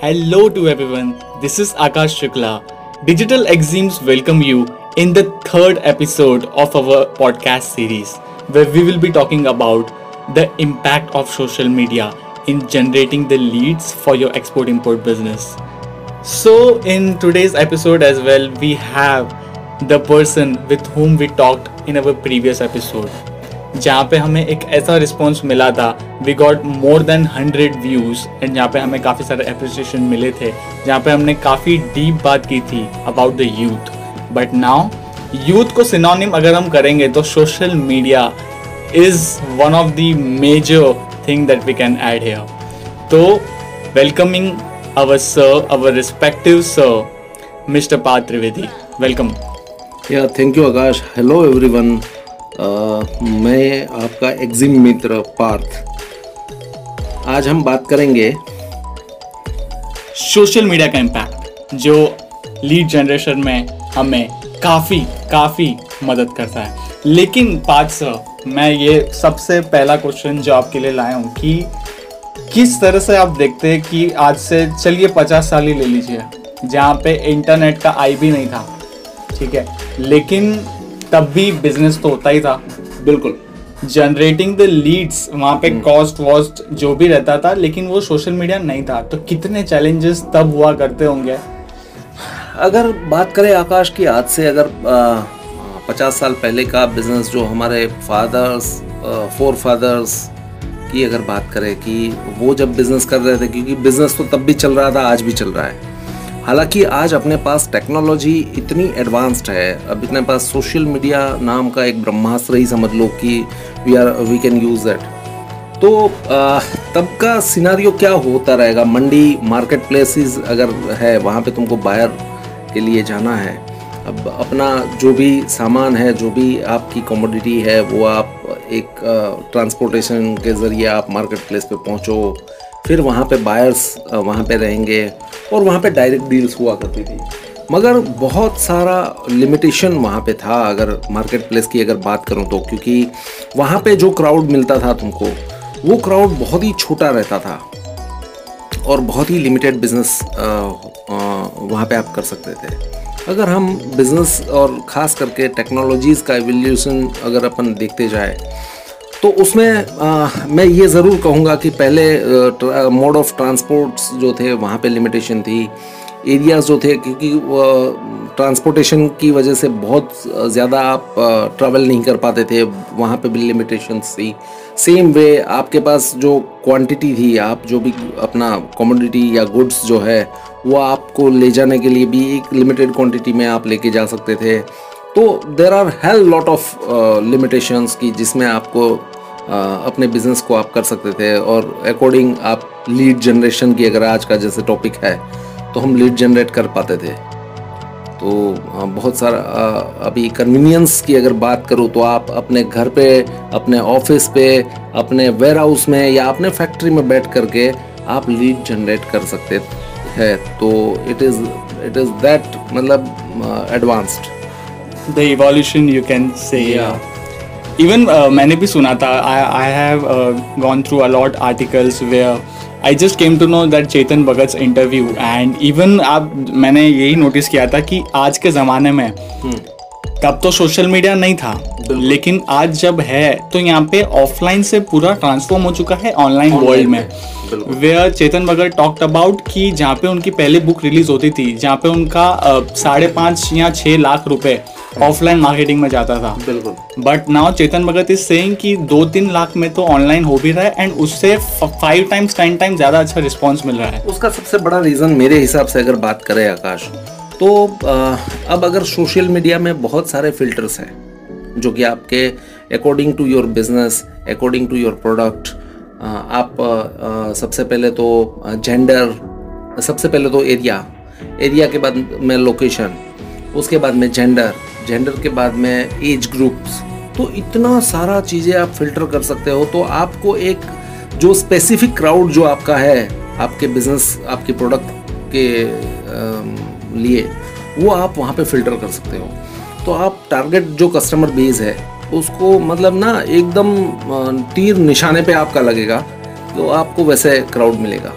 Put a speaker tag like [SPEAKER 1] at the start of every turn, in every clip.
[SPEAKER 1] Hello to everyone. This is Akash Shukla. Digital Exemes welcome you in the third episode of our podcast series, where we will be talking about the impact of social media in generating the leads for your export import business. So, in today's episode as well, we have the person with whom we talked in our previous episode. जहाँ पे हमें एक ऐसा response मिला था we got more than hundred views and जहाँ पे हमें काफ़ी सारे अप्रिसिएशन मिले थे, जहाँ पे हमने काफ़ी डीप बात की थी about the youth but now youth को सिनोनिम अगर हम करेंगे तो social media is one of the major thing that we can add here तो welcoming our sir our respective sir mister Parth Trivedi welcome
[SPEAKER 2] या thank you Akash hello everyone मैं आपका EXIM मित्र पार्थ। आज हम बात करेंगे
[SPEAKER 1] सोशल मीडिया का इम्पैक्ट जो लीड जनरेशन में हमें काफ़ी काफ़ी मदद करता है। लेकिन पाँच सर मैं ये सबसे पहला क्वेश्चन जो आपके लिए लाया हूँ कि किस तरह से आप देखते हैं कि आज से, चलिए पचास साल ही ले लीजिए, जहाँ पे इंटरनेट का आई भी नहीं था, ठीक है? लेकिन तब भी बिज़नेस तो होता ही था।
[SPEAKER 2] बिल्कुल।
[SPEAKER 1] जनरेटिंग द लीड्स वहाँ पे कॉस्ट वॉस्ट जो भी रहता था लेकिन वो सोशल मीडिया नहीं था। तो कितने चैलेंजेस तब हुआ करते होंगे?
[SPEAKER 2] अगर बात करें आकाश की आज से अगर पचास साल पहले का बिज़नेस जो हमारे फादर्स फोर फादर्स की अगर बात करें कि वो जब बिज़नेस कर रहे थे क्योंकि बिज़नेस तो तब भी चल रहा था आज भी चल रहा है। हालाँकि आज अपने पास टेक्नोलॉजी इतनी एडवांस्ड है अब अपने पास सोशल मीडिया नाम का एक ब्रह्मास्त्र ही समझ लो कि we are we can use that तो आ, तब का सिनारियो क्या होता रहेगा? मंडी मार्केट प्लेसेस अगर है वहाँ पे तुमको बायर के लिए जाना है अब अपना जो भी सामान है जो भी आपकी कमोडिटी है वो आप एक ट्रांसपोर्टेशन के ज़रिए आप मार्केट प्लेस पे पहुँचो फिर वहाँ पे बायर्स वहाँ पे रहेंगे। और वहाँ पे डायरेक्ट डील्स हुआ करती थी। मगर बहुत सारा लिमिटेशन वहाँ पे था, अगर मार्केट प्लेस की अगर बात करूँ तो क्योंकि वहाँ पे जो क्राउड मिलता था तुमको, वो क्राउड बहुत ही छोटा रहता था और बहुत ही लिमिटेड बिज़नेस वहाँ पे आप कर सकते थे। अगर हम बिज़नेस और ख़ास करके टेक्नोलॉजीज़ का एवोल्यूशन अगर अपन देखते जाए तो उसमें आ, मैं ये ज़रूर कहूँगा कि पहले मोड ऑफ़ ट्रांसपोर्ट्स जो थे वहाँ पे लिमिटेशन थी। एरियाज़ जो थे क्योंकि ट्रांसपोर्टेशन की वजह से बहुत ज़्यादा आप ट्रैवल नहीं कर पाते थे। वहाँ पे भी लिमिटेशन थी। सेम वे आपके पास जो क्वांटिटी थी आप जो भी अपना कमोडिटी या गुड्स जो है वो आपको ले जाने के लिए भी एक लिमिटेड क्वांटिटी में आप लेके जा सकते थे। तो there are hell lot of limitations की जिसमें आपको uh, अपने बिज़नेस को आप कर सकते थे और अकॉर्डिंग आप लीड जनरेशन की अगर आज का जैसे टॉपिक है तो हम लीड जनरेट कर पाते थे। तो uh, बहुत सारा uh, अभी कन्वीनियंस की अगर बात करूँ तो आप अपने घर पे अपने ऑफ़िस पे अपने वेयर हाउस में या अपने फैक्ट्री में बैठ करके आप लीड जनरेट कर सकते हैं। तो it is it is that मतलब advanced
[SPEAKER 1] the evolution you can say
[SPEAKER 2] Yeah.
[SPEAKER 1] even uh, मैंने भी सुना था I, I have uh, gone through a lot articles where I just came to know that Chetan Bhagat interview and even आप मैंने यही notice किया था कि आज के ज़माने में तब तो सोशल मीडिया नहीं था लेकिन आज जब है तो यहाँ पे ऑफलाइन से पूरा ट्रांसफॉर्म हो चुका है ऑनलाइन वर्ल्ड में। Where Chetan Bhagat talked about कि जहाँ पे उनकी पहली बुक रिलीज़ होती थी जहाँ पे उनका साढ़े पाँच या छः लाख रुपए ऑफलाइन मार्केटिंग में जाता था।
[SPEAKER 2] बिल्कुल।
[SPEAKER 1] But now Chetan Bhagat is saying कि दो तीन लाख में तो ऑनलाइन हो भी रहा है एंड उससे फाइव टाइम्स टेन टाइम ज़्यादा अच्छा रिस्पॉन्स मिल रहा है।
[SPEAKER 2] उसका सबसे बड़ा रीज़न मेरे हिसाब से अगर बात करें आकाश तो अब अगर सोशल मीडिया में बहुत सारे फिल्टर्स हैं जो कि आपके according to your business according to your product आप सबसे पहले तो जेंडर सबसे पहले तो एरिया एरिया के बाद में लोकेशन उसके बाद में जेंडर जेंडर के बाद में एज ग्रुप्स तो इतना सारा चीज़ें आप फ़िल्टर कर सकते हो तो आपको एक जो स्पेसिफिक क्राउड जो आपका है, आपके बिज़नेस आपके प्रोडक्ट के लिए, वो आप वहाँ पे फ़िल्टर कर सकते हो। तो आप टारगेट जो कस्टमर बेस है, उसको मतलब ना एकदम तीर निशाने पे आपका लगेगा तो आपको वैसे क्राउड मिलेगा।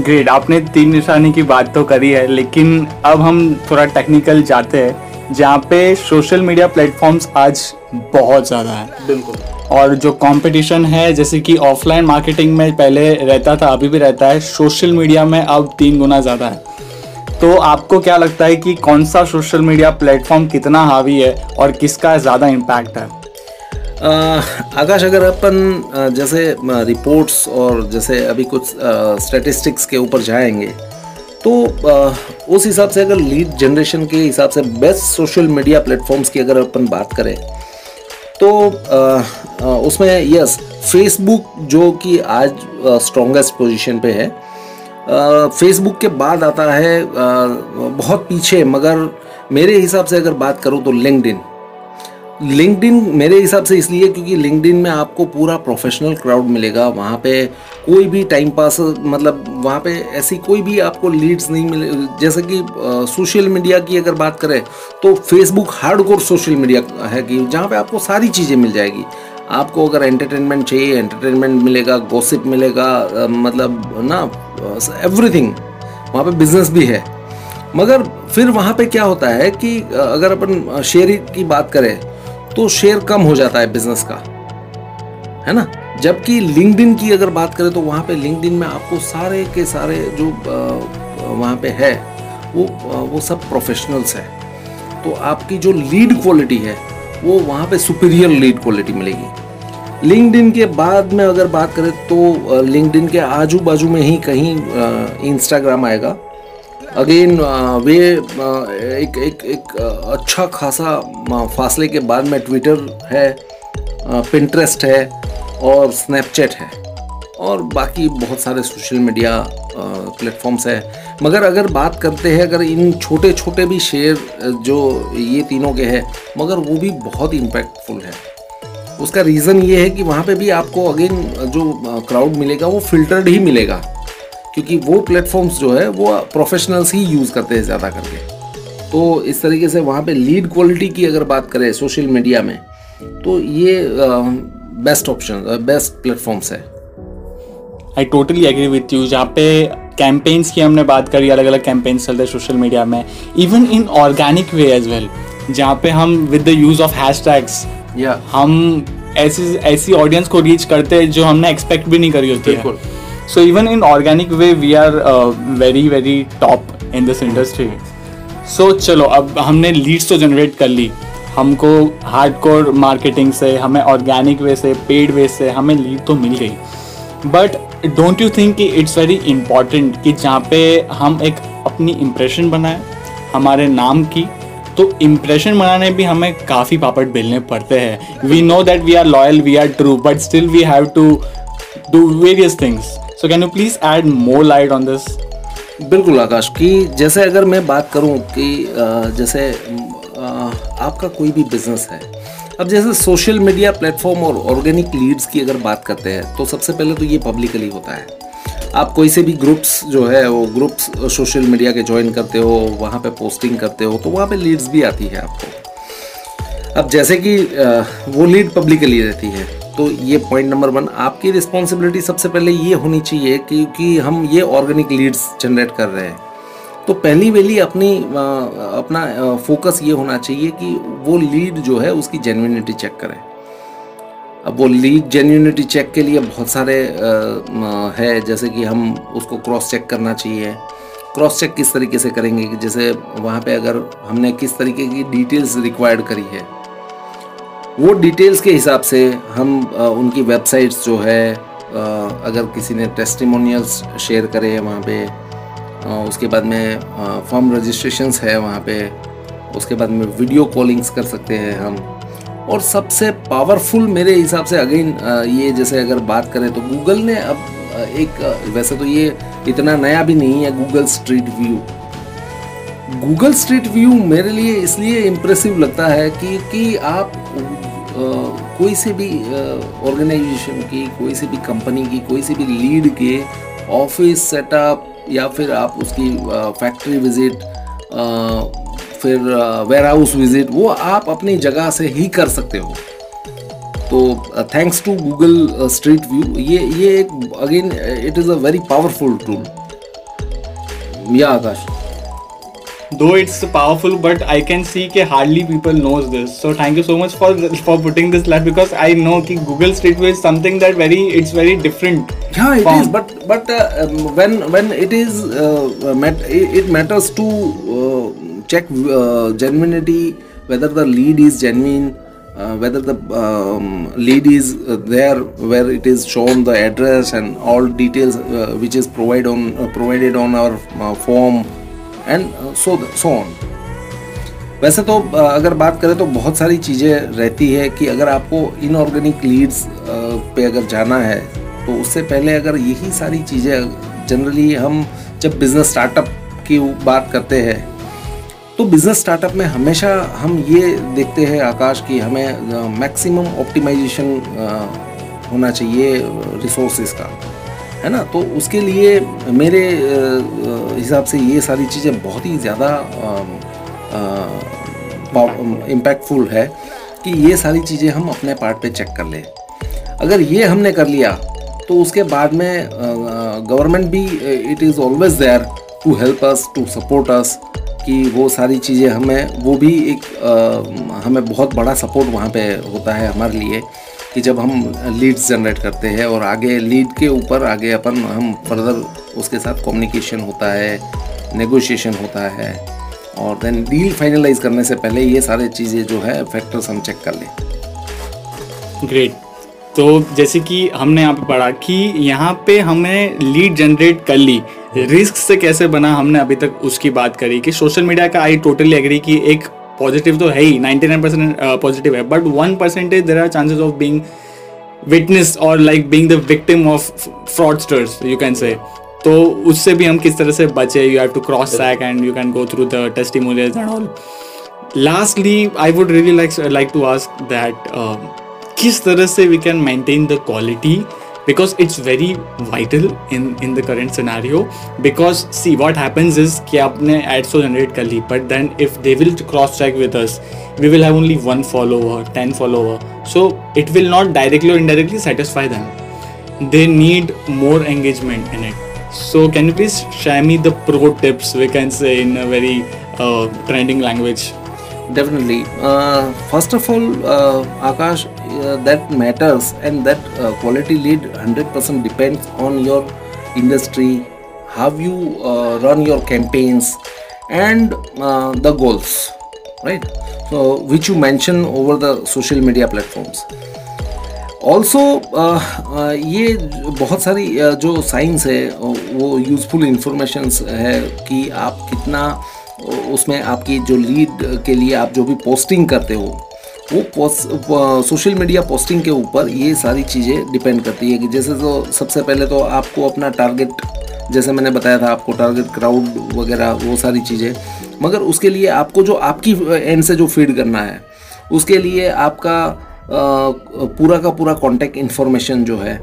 [SPEAKER 1] ग्रेट आपने तीन निशाने की बात तो करी है, लेकिन अब हम थोड़ा टेक्निकल जाते हैं। जहाँ पे सोशल मीडिया प्लेटफॉर्म्स आज बहुत ज़्यादा है।
[SPEAKER 2] बिल्कुल।
[SPEAKER 1] और जो कंपटीशन है जैसे कि ऑफलाइन मार्केटिंग में पहले रहता था अभी भी रहता है सोशल मीडिया में अब तीन गुना ज़्यादा है। तो आपको क्या लगता है कि कौन सा सोशल मीडिया प्लेटफॉर्म कितना हावी है और किसका ज़्यादा इम्पैक्ट है?
[SPEAKER 2] आकाश अगर अपन जैसे रिपोर्ट्स और जैसे अभी कुछ स्टैटिस्टिक्स के ऊपर जाएँगे तो उस हिसाब से अगर लीड जनरेशन के हिसाब से बेस्ट सोशल मीडिया प्लेटफॉर्म्स की अगर अपन बात करें तो उसमें यस फेसबुक जो कि आज स्ट्रॉन्गेस्ट पोजीशन पे है फेसबुक के बाद आता है बहुत पीछे, मगर मेरे हिसाब से अगर बात करूँ तो लिंकड लिंकडिन मेरे हिसाब से इसलिए, क्योंकि लिंकडिन में आपको पूरा प्रोफेशनल क्राउड मिलेगा। वहाँ पे कोई भी टाइम पास मतलब वहाँ पे ऐसी कोई भी आपको लीड्स नहीं मिले। जैसे कि सोशल मीडिया की अगर बात करें तो फेसबुक हार्डकोर सोशल मीडिया है कि जहाँ पे आपको सारी चीज़ें मिल जाएगी। आपको अगर एंटरटेनमेंट चाहिए एंटरटेनमेंट मिलेगा गॉसिप मिलेगा मतलब ना एवरीथिंग वहाँ पे बिज़नेस भी है। मगर फिर वहाँ पे क्या होता है कि अगर अपन शेयर की बात करें तो शेयर कम हो जाता है बिज़नेस का। है ना? जबकि लिंकडिन की अगर बात करें तो वहाँ पे लिंकडिन में आपको सारे के सारे जो वहाँ पे है, वो वो सब प्रोफेशनल्स है। तो आपकी जो लीड क्वालिटी है, वो वहाँ पे सुपीरियर लीड क्वालिटी मिलेगी। लिंकडिन के बाद में अगर बात करें तो लिंकडिन के आजू बाजू में ही कहीं इंस्टाग्राम आएगा। अगेन वे एक एक एक अच्छा खासा फासले के बाद में ट्विटर है पिंट्रेस्ट है, और स्नैपचैट है, और बाकी बहुत सारे सोशल मीडिया प्लेटफॉर्म्स है। मगर अगर बात करते हैं, अगर इन छोटे छोटे भी शेयर जो ये तीनों के हैं, मगर वो भी बहुत इम्पैक्टफुल है। उसका रीज़न ये है कि वहाँ पे भी आपको अगेन जो क्राउड मिलेगा, वो फिल्टर्ड ही मिलेगा। क्योंकि वो प्लेटफॉर्म्स जो है वो प्रोफेशनल्स ही यूज़ करते हैं ज़्यादा करके। तो इस तरीके से वहाँ पे लीड क्वालिटी की अगर बात करें सोशल मीडिया में तो ये बेस्ट ऑप्शन बेस्ट प्लेटफॉर्म्स है।
[SPEAKER 1] I totally agree with you जहाँ पे कैंपेन्स की हमने बात करी अलग अलग कैंपेन्स चलते हैं सोशल मीडिया में even in organic way as well जहाँ पे हम with the use of hashtags हम ऐसी ऐसी ऑडियंस को रीच करते हैं जो हमने एक्सपेक्ट भी नहीं करी होती है। So even in organic way we are uh, very very top in this industry. So चलो अब हमने लीड्स तो जनरेट कर ली। हमको हार्डकोर मार्केटिंग से हमें ऑर्गेनिक वे से पेड वे से हमें लीड तो मिल गई। बट डोंट यू थिंक कि इट्स वेरी इंपॉर्टेंट कि जहाँ पे हम एक अपनी इम्प्रेशन बनाए हमारे नाम की तो इम्प्रेशन बनाने भी हमें काफ़ी पापड़ बेलने पड़ते हैं। We know that we are loyal we are true but still we have to do various things so can you please add more light on this
[SPEAKER 2] बिल्कुल आकाश कि, जैसे अगर मैं बात करूँ कि जैसे आपका कोई भी बिज़नेस है। अब जैसे सोशल मीडिया प्लेटफॉर्म और ऑर्गेनिक लीड्स की अगर बात करते हैं तो सबसे पहले तो ये पब्लिकली होता है। आप कोई से भी ग्रुप्स जो है, वो ग्रुप्स सोशल मीडिया के ज्वाइन करते हो, वहाँ पे पोस्टिंग करते हो तो वहाँ पे लीड्स भी आती है आपको। अब जैसे कि वो लीड पब्लिकली रहती है। तो ये पॉइंट नंबर वन आपकी रिस्पॉन्सिबिलिटी सबसे पहले ये होनी चाहिए क्योंकि हम ये ऑर्गेनिक लीड्स जनरेट कर रहे हैं। तो पहली वेली अपनी अपना फोकस ये होना चाहिए कि वो लीड जो है उसकी जेन्यूनिटी चेक करें। अब वो लीड जेन्यूनिटी चेक के लिए बहुत सारे है, जैसे कि हम उसको क्रॉस चेक करना चाहिए। क्रॉस चेक किस तरीके से करेंगे कि जैसे वहाँ पे अगर हमने किस तरीके की डिटेल्स रिक्वायर्ड करी है। वो डिटेल्स के हिसाब से हम उनकी वेबसाइट्स जो है अगर किसी ने टेस्टिमोनियल्स शेयर करे हैं वहाँ पे उसके बाद में फॉर्म रजिस्ट्रेशंस है वहाँ पे, उसके बाद में वीडियो कॉलिंग्स कर सकते हैं हम। और सबसे पावरफुल मेरे हिसाब से अगेन ये जैसे अगर बात करें तो गूगल ने अब एक वैसे तो ये इतना नया भी नहीं है Google street view Google street view मेरे लिए इसलिए इम्प्रेसिव लगता है कि कि आप आ, कोई से भी ऑर्गेनाइजेशन की कोई से भी कंपनी की कोई से भी लीड के ऑफ़िस सेटअप या फिर आप उसकी फैक्ट्री विज़िट फिर वेयर हाउस विज़िट वो आप अपनी जगह से ही कर सकते हो। तो thanks to Google street view ये ये एक again it is a very powerful tool या Akash.
[SPEAKER 1] Though it's powerful but i can see that hardly people knows this. So thank you so much for for putting this live because i know that google street view is something that very it's very different
[SPEAKER 2] yeah it is but but uh, um, when when it is uh, mat- it matters to uh, check uh, genuinity whether the lead is genuine uh, whether the um, lead is uh, there where it is shown the address and all details uh, which is provided on uh, provided on our uh, form and so so on वैसे तो uh, अगर बात करें तो बहुत सारी चीज़ें रहती है कि अगर आपको इनऑर्गेनिक लीड्स uh, पे अगर जाना है तो उससे पहले अगर यही सारी चीज़ें जनरली हम जब बिज़नेस स्टार्टअप की बात करते हैं तो बिज़नेस स्टार्टअप में हमेशा हम ये देखते हैं आकाश कि हमें मैक्सिमम uh, ऑप्टिमाइजेशन होना चाहिए रिसोर्सेज का। है ना? तो उसके लिए मेरे हिसाब से ये सारी चीज़ें बहुत ही ज़्यादा इम्पैक्टफुल है कि ये सारी चीज़ें हम अपने पार्ट पे चेक कर लें। अगर ये हमने कर लिया तो उसके बाद में गवर्नमेंट भी it is always there to help us to support us कि वो सारी चीज़ें हमें वो भी एक आ, हमें बहुत बड़ा सपोर्ट वहाँ पे होता है हमारे लिए। कि जब हम लीड्स जनरेट करते हैं और आगे लीड के ऊपर आगे अपन हम फर्दर उसके साथ कम्युनिकेशन होता है नेगोशिएशन होता है और देन डील फाइनलाइज करने से पहले ये सारे चीज़ें जो है फैक्टर्स हम चेक कर लें।
[SPEAKER 1] ग्रेट तो जैसे कि हमने यहाँ पे पढ़ा कि यहाँ पे हमें लीड जनरेट कर ली। रिस्क से कैसे बना हमने अभी तक उसकी बात करी कि सोशल मीडिया का आई टोटली एग्री कि एक पॉजिटिव तो है ही 99 परसेंट पॉजिटिव है. But one percentage there are chances of being witness और like being the victim of fraudsters you can say तो उससे भी हम किस तरह से बचे? You have to cross track and you can go through the testimonials and all lastly I would really like like to ask that किस तरह से we can maintain the quality because it's very vital in in the current scenario because see what happens is कि आपने ads तो generate कर ली but then if they will cross check with us we will have only one follower 10 follower so it will not directly or indirectly satisfy them they need more engagement in it so can you please share me the pro tips we can say in a very uh, trending language
[SPEAKER 2] definitely uh, first of all uh, akash uh, that matters and that uh, quality lead 100% depends on your industry how you uh, run your campaigns and uh, the goals right so which you mention over the social media platforms also ये बहुत सारी जो science है वो useful informations है कि आप कितना उसमें आपकी जो लीड के लिए आप जो भी पोस्टिंग करते हो वो सोशल मीडिया पोस्टिंग के ऊपर ये सारी चीज़ें डिपेंड करती है कि जैसे तो सबसे पहले तो आपको अपना टारगेट जैसे मैंने बताया था आपको टारगेट क्राउड वगैरह, वो सारी चीज़ें। मगर उसके लिए आपको जो आपकी एंड से जो फ़ीड करना है, उसके लिए आपका पूरा का पूरा कॉन्टैक्ट इन्फॉर्मेशन जो है,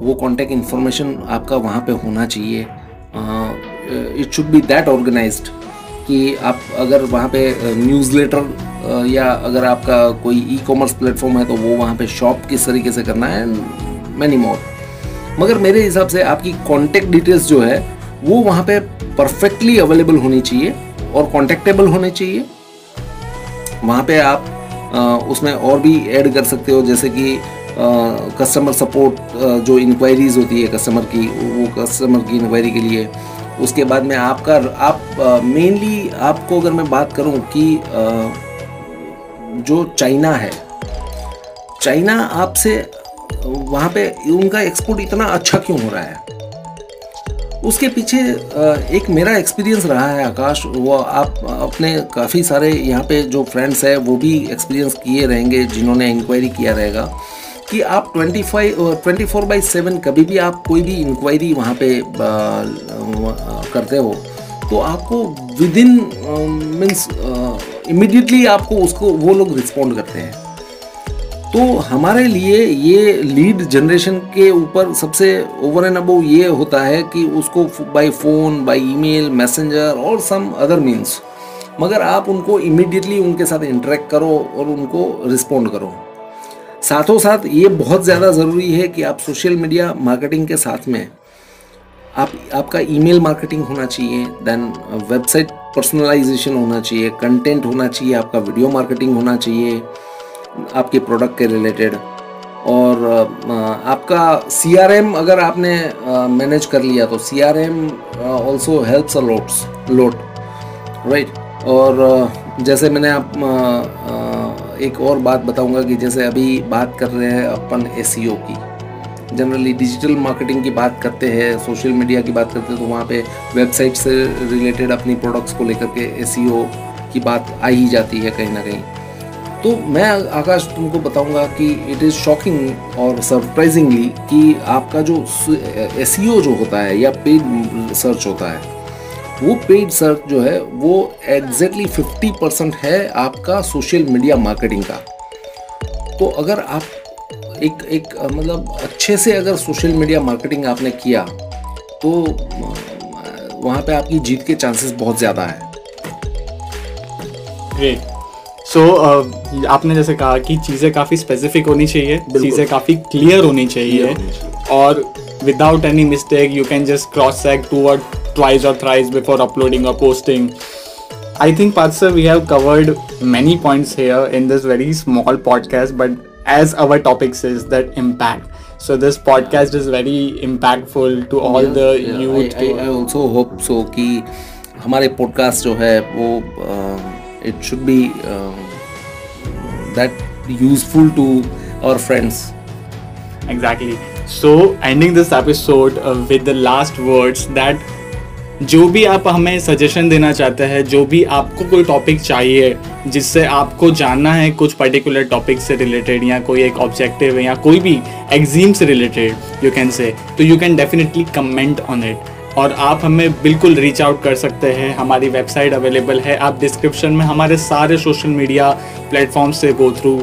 [SPEAKER 2] वो कॉन्टैक्ट इन्फॉर्मेशन आपका वहाँ पे होना चाहिए। It should be that organised कि आप अगर वहाँ पे न्यूज़लेटर या अगर आपका कोई ई कॉमर्स प्लेटफॉर्म है तो वो वहाँ पे शॉप किस तरीके से करना है मैनी मोर मगर मेरे हिसाब से आपकी कॉन्टेक्ट डिटेल्स जो है वो वहाँ पे परफेक्टली अवेलेबल होनी चाहिए और कॉन्टेक्टेबल होने चाहिए। वहाँ पे आप आ, उसमें और भी ऐड कर सकते हो जैसे कि कस्टमर सपोर्ट जो इंक्वायरीज होती है कस्टमर की वो कस्टमर की इंक्वायरी के लिए। उसके बाद में आपका आप मेनली आपको अगर मैं बात करूँ कि जो चाइना है, चाइना आपसे वहाँ पे उनका एक्सपोर्ट इतना अच्छा क्यों हो रहा है? उसके पीछे एक मेरा एक्सपीरियंस रहा है आकाश, वो आप अपने काफ़ी सारे यहाँ पे जो फ्रेंड्स हैं, वो भी एक्सपीरियंस किए रहेंगे, जिन्होंने इंक्वायरी किया रहेगा, कि आप 25 ट्वेंटी फोर बाई सेवन कभी भी आप कोई भी इंक्वायरी वहाँ पे करते हो तो आपको विद इन मीन्स इमिडिएटली आपको उसको, वो लोग रिस्पॉन्ड करते हैं। तो हमारे लिए ये लीड जनरेशन के ऊपर सबसे ओवर एंड अबव ये होता है कि उसको by phone by email messenger और सम अदर मीन्स मगर आप उनको इमिडिएटली उनके साथ इंटरेक्ट करो और उनको रिस्पॉन्ड करो। साथों साथ ये बहुत ज़्यादा ज़रूरी है कि आप सोशल मीडिया मार्केटिंग के साथ में आप, आपका ईमेल मार्केटिंग होना चाहिए देन वेबसाइट पर्सनलाइजेशन होना चाहिए कंटेंट होना चाहिए, आपका वीडियो मार्केटिंग होना चाहिए, आपके प्रोडक्ट के रिलेटेड और आपका सीआरएम अगर आपने मैनेज कर लिया तो C R M also helps a lots lot right और जैसे मैंने आप एक और बात बताऊँगा कि जैसे अभी बात कर रहे हैं अपन एस की। जनरली डिजिटल मार्केटिंग की बात करते हैं सोशल मीडिया की बात करते हैं तो वहाँ पे वेबसाइट से रिलेटेड अपनी प्रोडक्ट्स को लेकर के एस की बात आ ही जाती है कहीं ना कहीं। तो मैं आकाश तुमको बताऊँगा कि इट इज़ शॉकिंग और सरप्राइजिंगली कि आपका जो एस जो होता है या पेड सर्च होता है, वो पेड सर्च जो है, वो एग्जैक्टली फिफ्टी परसेंट है आपका सोशल मीडिया मार्केटिंग का। तो अगर आप एक एक मतलब अच्छे से अगर सोशल मीडिया मार्केटिंग आपने किया तो वहाँ पे आपकी जीत के चांसेस बहुत ज़्यादा है।
[SPEAKER 1] ग्रेट सो आपने जैसे कहा कि चीज़ें काफ़ी स्पेसिफिक होनी चाहिए चीज़ें काफ़ी क्लियर होनी चाहिए और without any mistake you can just cross check two और ट्वाइस और थ्राइस बिफोर अपलोडिंग और posting I think, sir, we have covered many points here in this very small podcast, but as our topic says, that impact. So this podcast is very impactful to all the youth.
[SPEAKER 2] I
[SPEAKER 1] to-
[SPEAKER 2] also hope so कि हमारे podcast जो है वो it should be that useful to our friends
[SPEAKER 1] Exactly. So, ending this episode uh, with the last words that जो भी आप हमें suggestion देना चाहते हैं, जो भी आपको कोई टॉपिक चाहिए, जिससे आपको जानना है कुछ पर्टिकुलर टॉपिक से रिलेटेड या कोई एक ऑब्जेक्टिव या कोई भी एग्जीम से रिलेटेड यू कैन से तो you can definitely comment on it और आप हमें बिल्कुल रीच आउट कर सकते हैं। हमारी वेबसाइट अवेलेबल है। आप डिस्क्रिप्शन में हमारे सारे सोशल मीडिया प्लेटफॉर्म से गो थ्रू